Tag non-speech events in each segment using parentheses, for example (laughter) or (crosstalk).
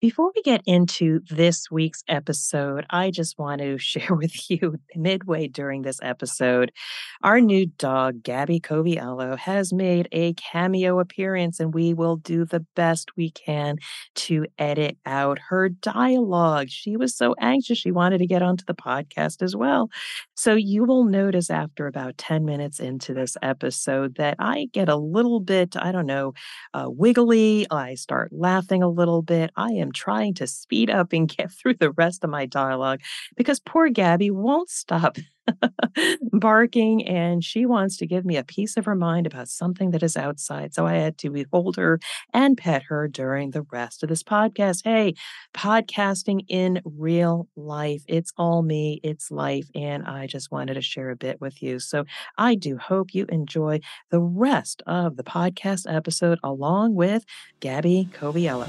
Before we get into this week's episode, I just want to (laughs) share with you midway during this episode, our new dog, Gabby Coviello, has made a cameo appearance, and we will do the best we can to edit out her dialogue. She was so anxious, she wanted to get onto the podcast as well. So you will notice after about 10 minutes into this episode that I get a little bit, I don't know, uh, wiggly. I start laughing a little bit. I am trying to speed up and get through the rest of my dialogue because poor Gabby won't stop (laughs) barking and she wants to give me a piece of her mind about something that is outside. So I had to hold her and pet her during the rest of this podcast. Hey, podcasting in real life. It's all me, it's life. And I just wanted to share a bit with you. So I do hope you enjoy the rest of the podcast episode along with Gabby Coviello.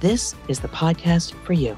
this is the podcast for you.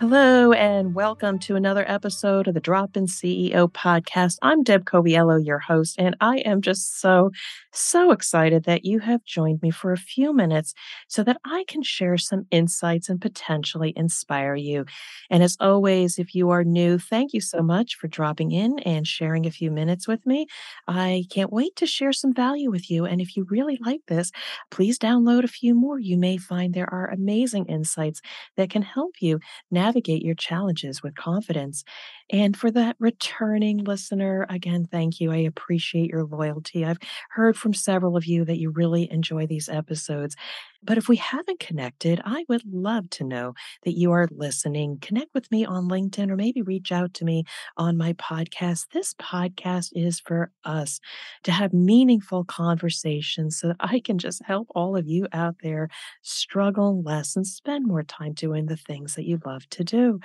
Hello, and welcome to another episode of the Drop In CEO podcast. I'm Deb Coviello, your host, and I am just so, so excited that you have joined me for a few minutes so that I can share some insights and potentially inspire you. And as always, if you are new, thank you so much for dropping in and sharing a few minutes with me. I can't wait to share some value with you. And if you really like this, please download a few more. You may find there are amazing insights that can help you now navigate your challenges with confidence. And for that returning listener, again, thank you. I appreciate your loyalty. I've heard from several of you that you really enjoy these episodes. But if we haven't connected, I would love to know that you are listening. Connect with me on LinkedIn or maybe reach out to me on my podcast. This podcast is for us to have meaningful conversations so that I can just help all of you out there struggle less and spend more time doing the things that you love to do.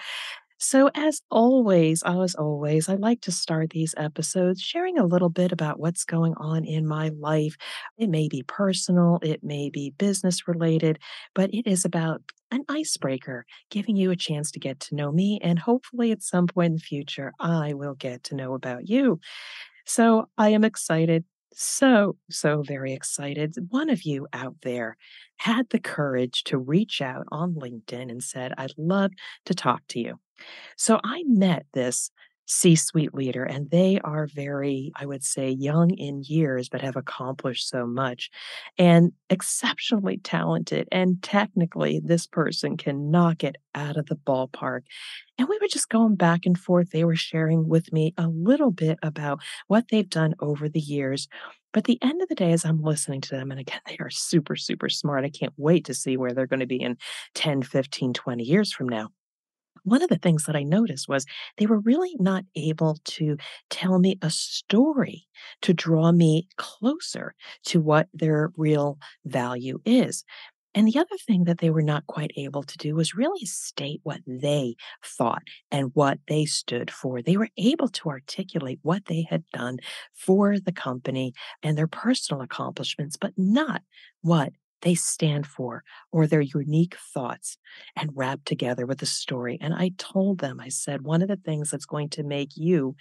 So, as always, as always, I like to start these episodes sharing a little bit about what's going on in my life. It may be personal, it may be business related, but it is about an icebreaker, giving you a chance to get to know me. And hopefully, at some point in the future, I will get to know about you. So, I am excited so, so very excited. One of you out there had the courage to reach out on LinkedIn and said, I'd love to talk to you. So I met this C suite leader, and they are very, I would say, young in years, but have accomplished so much and exceptionally talented. And technically, this person can knock it out of the ballpark. And we were just going back and forth. They were sharing with me a little bit about what they've done over the years. But the end of the day, as I'm listening to them, and again, they are super, super smart. I can't wait to see where they're going to be in 10, 15, 20 years from now one of the things that I noticed was they were really not able to tell me a story to draw me closer to what their real value is. And the other thing that they were not quite able to do was really state what they thought and what they stood for. They were able to articulate what they had done for the company and their personal accomplishments, but not what they stand for or their unique thoughts and wrap together with a story. And I told them, I said, one of the things that's going to make you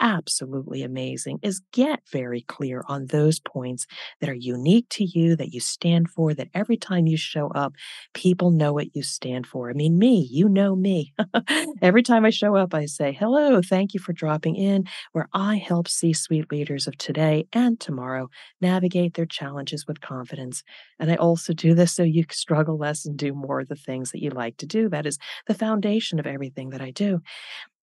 absolutely amazing is get very clear on those points that are unique to you, that you stand for, that every time you show up, people know what you stand for. I mean, me, you know me. (laughs) every time I show up, I say, hello, thank you for dropping in, where I help C suite leaders of today and tomorrow navigate their challenges with confidence. And I also do this so you struggle less and do more of the things that you like to do. That is the foundation of everything that I do.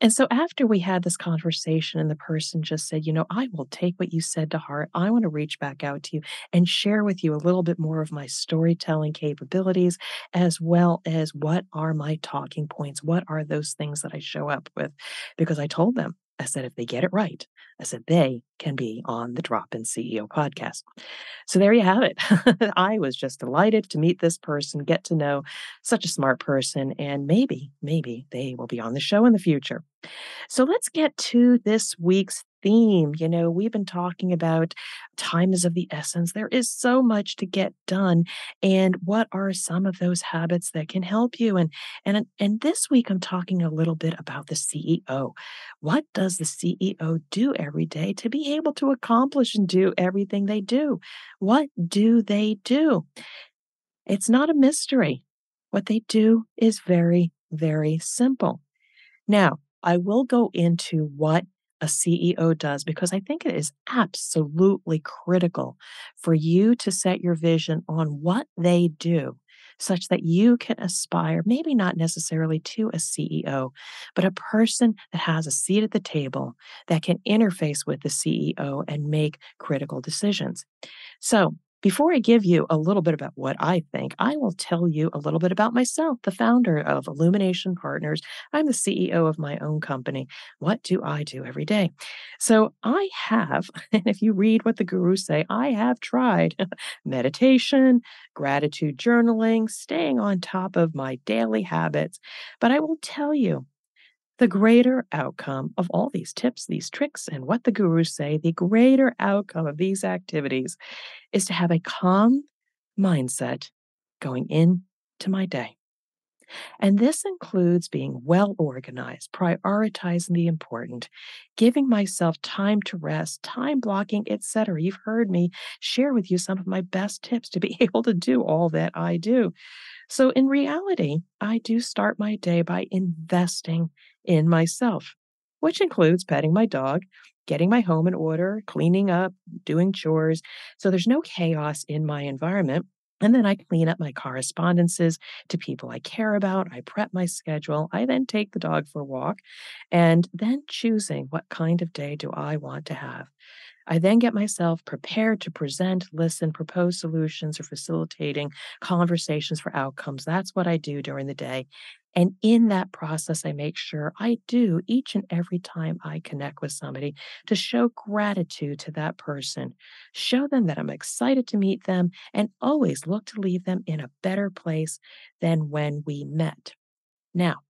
And so after we had this conversation and the person just said, you know, I will take what you said to heart. I want to reach back out to you and share with you a little bit more of my storytelling capabilities, as well as what are my talking points? What are those things that I show up with? Because I told them I said, if they get it right, I said, they can be on the Drop In CEO podcast. So there you have it. (laughs) I was just delighted to meet this person, get to know such a smart person, and maybe, maybe they will be on the show in the future. So let's get to this week's theme. You know, we've been talking about time is of the essence. There is so much to get done. And what are some of those habits that can help you? And and and this week I'm talking a little bit about the CEO. What does the CEO do every day to be able to accomplish and do everything they do? What do they do? It's not a mystery. What they do is very, very simple. Now, I will go into what a CEO does because I think it is absolutely critical for you to set your vision on what they do such that you can aspire, maybe not necessarily to a CEO, but a person that has a seat at the table that can interface with the CEO and make critical decisions. So, before I give you a little bit about what I think, I will tell you a little bit about myself, the founder of Illumination Partners. I'm the CEO of my own company. What do I do every day? So I have, (laughs) and if you read what the gurus say, I have tried (laughs) meditation, gratitude journaling, staying on top of my daily habits. But I will tell you, the greater outcome of all these tips, these tricks, and what the gurus say, the greater outcome of these activities is to have a calm mindset going into my day. And this includes being well organized, prioritizing the important, giving myself time to rest, time blocking, etc. You've heard me share with you some of my best tips to be (laughs) able to do all that I do. So, in reality, I do start my day by investing in myself, which includes petting my dog, getting my home in order, cleaning up, doing chores. So there's no chaos in my environment. And then I clean up my correspondences to people I care about. I prep my schedule. I then take the dog for a walk and then choosing what kind of day do I want to have. I then get myself prepared to present, listen, propose solutions, or facilitating conversations for outcomes. That's what I do during the day. And in that process, I make sure I do each and every time I connect with somebody to show gratitude to that person, show them that I'm excited to meet them, and always look to leave them in a better place than when we met. Now,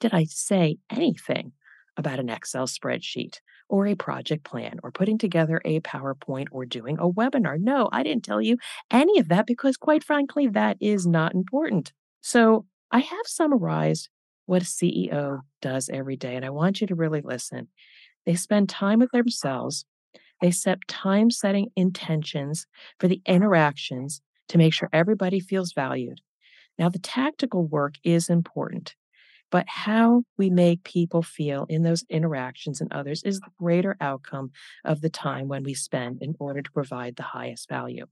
did I say anything about an Excel spreadsheet? or a project plan or putting together a PowerPoint or doing a webinar. No, I didn't tell you any of that because, quite frankly, that is not important. So I have summarized what a CEO does every day, and I want you to really listen. They spend time with themselves, they set time setting intentions for the interactions to make sure everybody feels valued. Now, the tactical work is important but how we make people feel in those interactions and others is the greater outcome of the time when we spend in order to provide the highest value.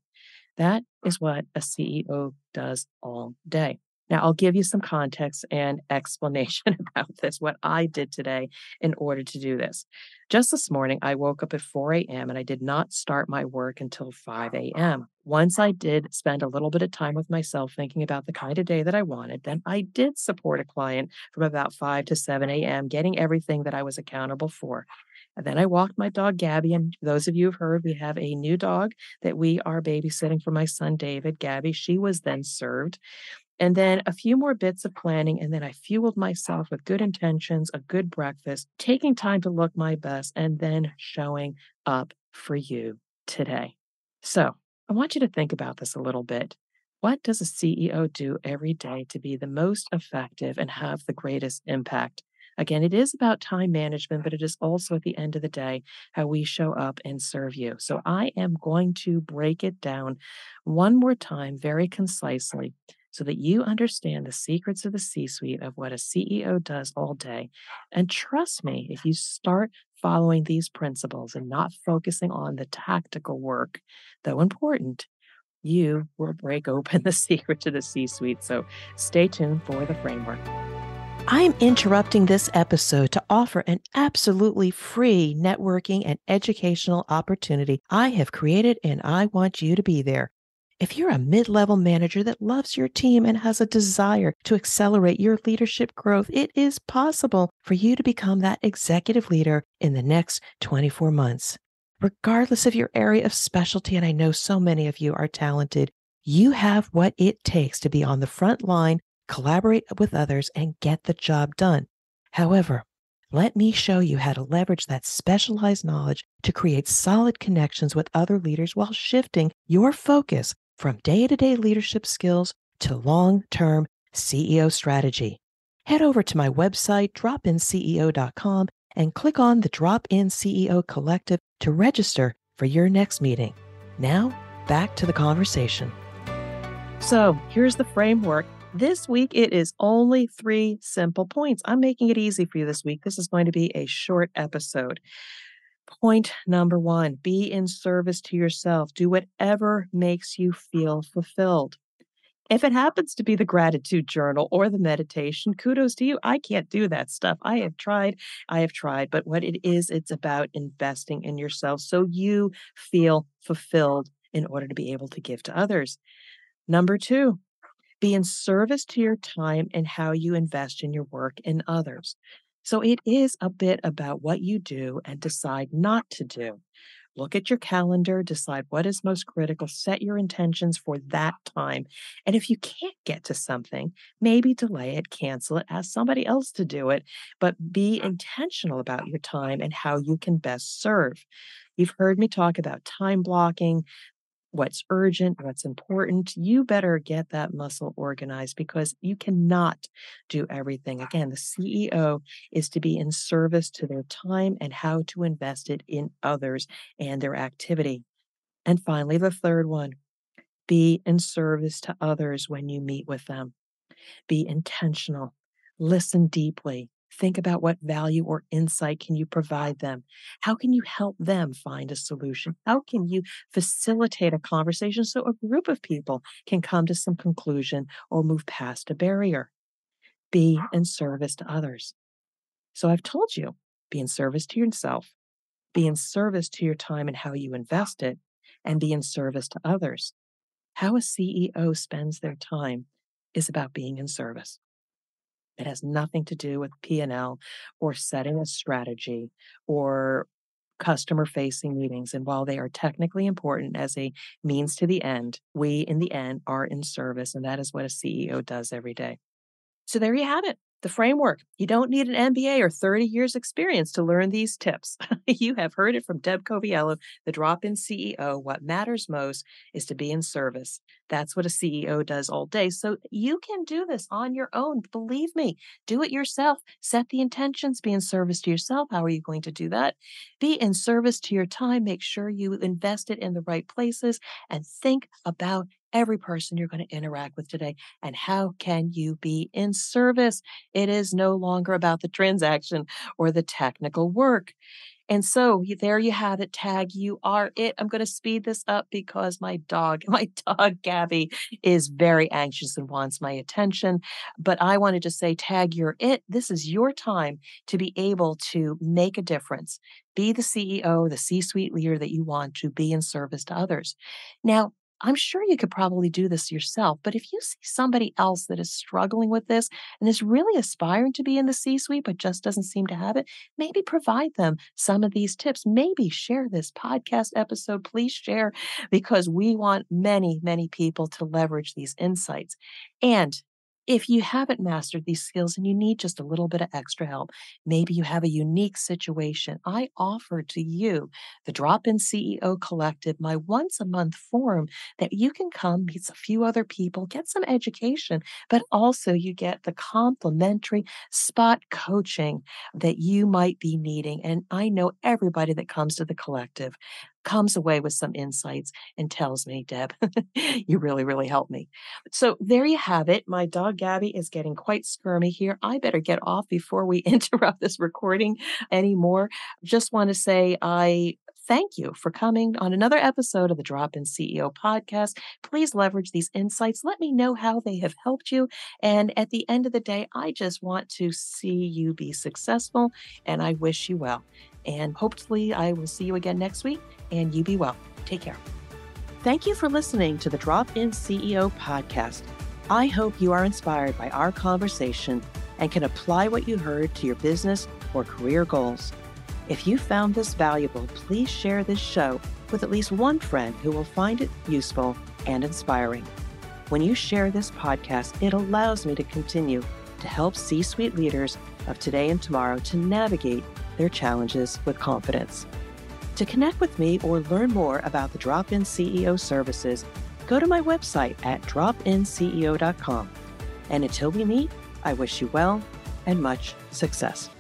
That is what a CEO does all day. Now, I'll give you some context and explanation (laughs) about this, what I did today in order to do this. Just this morning, I woke up at 4 a.m. and I did not start my work until 5 a.m. Once I did spend a little bit of time with myself thinking about the kind of day that I wanted, then I did support a client from about 5 to 7 a.m., getting everything that I was accountable for. And then I walked my dog Gabby. And those of you who've heard, we have a new dog that we are babysitting for my son David. Gabby, she was then served and then a few more bits of planning. And then I fueled myself with good intentions, a good breakfast, taking time to look my best, and then showing up for you today. So I want you to think about this a little bit. What does a CEO do every day to be the most effective and have the greatest impact? Again, it is about time management, but it is also at the end of the day how we show up and serve you. So I am going to break it down one more time very concisely so that you understand the secrets of the C suite of what a CEO does all day. And trust me, if you start following these principles and not focusing on the tactical work, though important, you will break open (laughs) the secret to the C suite. So stay tuned for the framework. I'm interrupting this episode to offer an absolutely free networking and educational opportunity I have created, and I want you to be there. If you're a mid level manager that loves your team and has a desire to accelerate your leadership growth, it is possible for you to become that executive leader in the next 24 months. Regardless of your area of specialty, and I know so many of you are talented, you have what it takes to be on the front line, collaborate with others, and get the job done. However, let me show you how to leverage that specialized knowledge to create solid connections with other leaders while shifting your focus from day to day leadership skills to long term CEO strategy. Head over to my website, dropinceo.com, and click on the Drop In CEO Collective to register for your next meeting. Now, back to the conversation. So, here's the framework. This week, it is only three simple points. I'm making it easy for you this week. This is going to be a short episode. Point number one be in service to yourself. Do whatever makes you feel fulfilled. If it happens to be the gratitude journal or the meditation, kudos to you. I can't do that stuff. I have tried, I have tried, but what it is, it's about investing in yourself so you feel fulfilled in order to be able to give to others. Number two, be in service to your time and how you invest in your work and others. So it is a bit about what you do and decide not to do. Look at your calendar, decide what is most critical, set your intentions for that time. And if you can't get to something, maybe delay it, cancel it, ask somebody else to do it, but be intentional about your time and how you can best serve. You've heard me talk about time blocking, what's urgent, what's important. You better get that muscle organized because you cannot do everything. Again, the CEO is to be in service to their time and how to invest it in others and their activity. And finally, the third one be in service to others when you meet with them. Be intentional, listen deeply, Think about what value or insight can you provide them? How can you help them find a solution? How can you facilitate a conversation so a group of people can come to some conclusion or move past a barrier? Be in service to others. So I've told you, be in service to yourself, be in service to your time and how you invest it, and be in service to others. How a CEO spends their time is about being in service. It has nothing to do with P&L or setting a strategy or customer facing meetings. And while they are technically important as a means to the end, we in the end are in service. And that is what a CEO does every day. So there you have it the framework. You don't need an MBA or 30 years experience to learn these tips. (laughs) you have heard it from Deb Coviello, the drop-in CEO. What matters most is to be in service. That's what a CEO does all day. So you can do this on your own. Believe me, do it yourself. Set the intentions, be in service to yourself. How are you going to do that? Be in service to your time. Make sure you invest it in the right places and think about every person you're going to interact with today and how can you be in service it is no longer about the transaction or the technical work and so there you have it. Tag, you are it. I'm going to speed this up because my dog, (laughs) my dog Gabby, is very anxious and wants my attention. But I wanted to say, Tag, you're it. This is your time to be able to make a difference. Be the CEO, the C suite leader that you want to be in service to others. Now, I'm sure you could probably do this yourself. But if you see somebody else that is struggling with this and is really aspiring to be in the C suite, but just doesn't seem to have it, maybe provide them some of these tips. Maybe share this podcast episode. Please share because we want many, many people to leverage these insights. And if you haven't mastered these skills and you need just a little bit of extra help, maybe you have a unique situation, I offer to you the Drop In CEO Collective, my once a month forum that you can come, meet a few other people, get some education, but also you get the complimentary spot coaching that you might be needing. And I know everybody that comes to the collective comes away with some insights and tells me, Deb, (laughs) you really, really helped me. So there you have it. My dog Gabby is getting quite squirmy here. I better get off before we (laughs) interrupt this recording anymore. Just want to say I thank you for coming on another episode of the Drop In CEO podcast. Please leverage these insights. Let me know how they have helped you. And at the end of the day, I just want to see you be successful and I wish you well. And hopefully, I will see you again next week. And you be well. Take care. Thank you for listening to the Drop In CEO podcast. I hope you are inspired by our conversation and can apply what you heard to your business or career goals. If you found this valuable, please share this show with at least one friend who will find it useful and inspiring. When you share this podcast, it allows me to continue to help C suite leaders of today and tomorrow to navigate their challenges with confidence. To connect with me or learn more about the Drop In CEO services, go to my website at dropinceo.com. And until we meet, I wish you well and much success.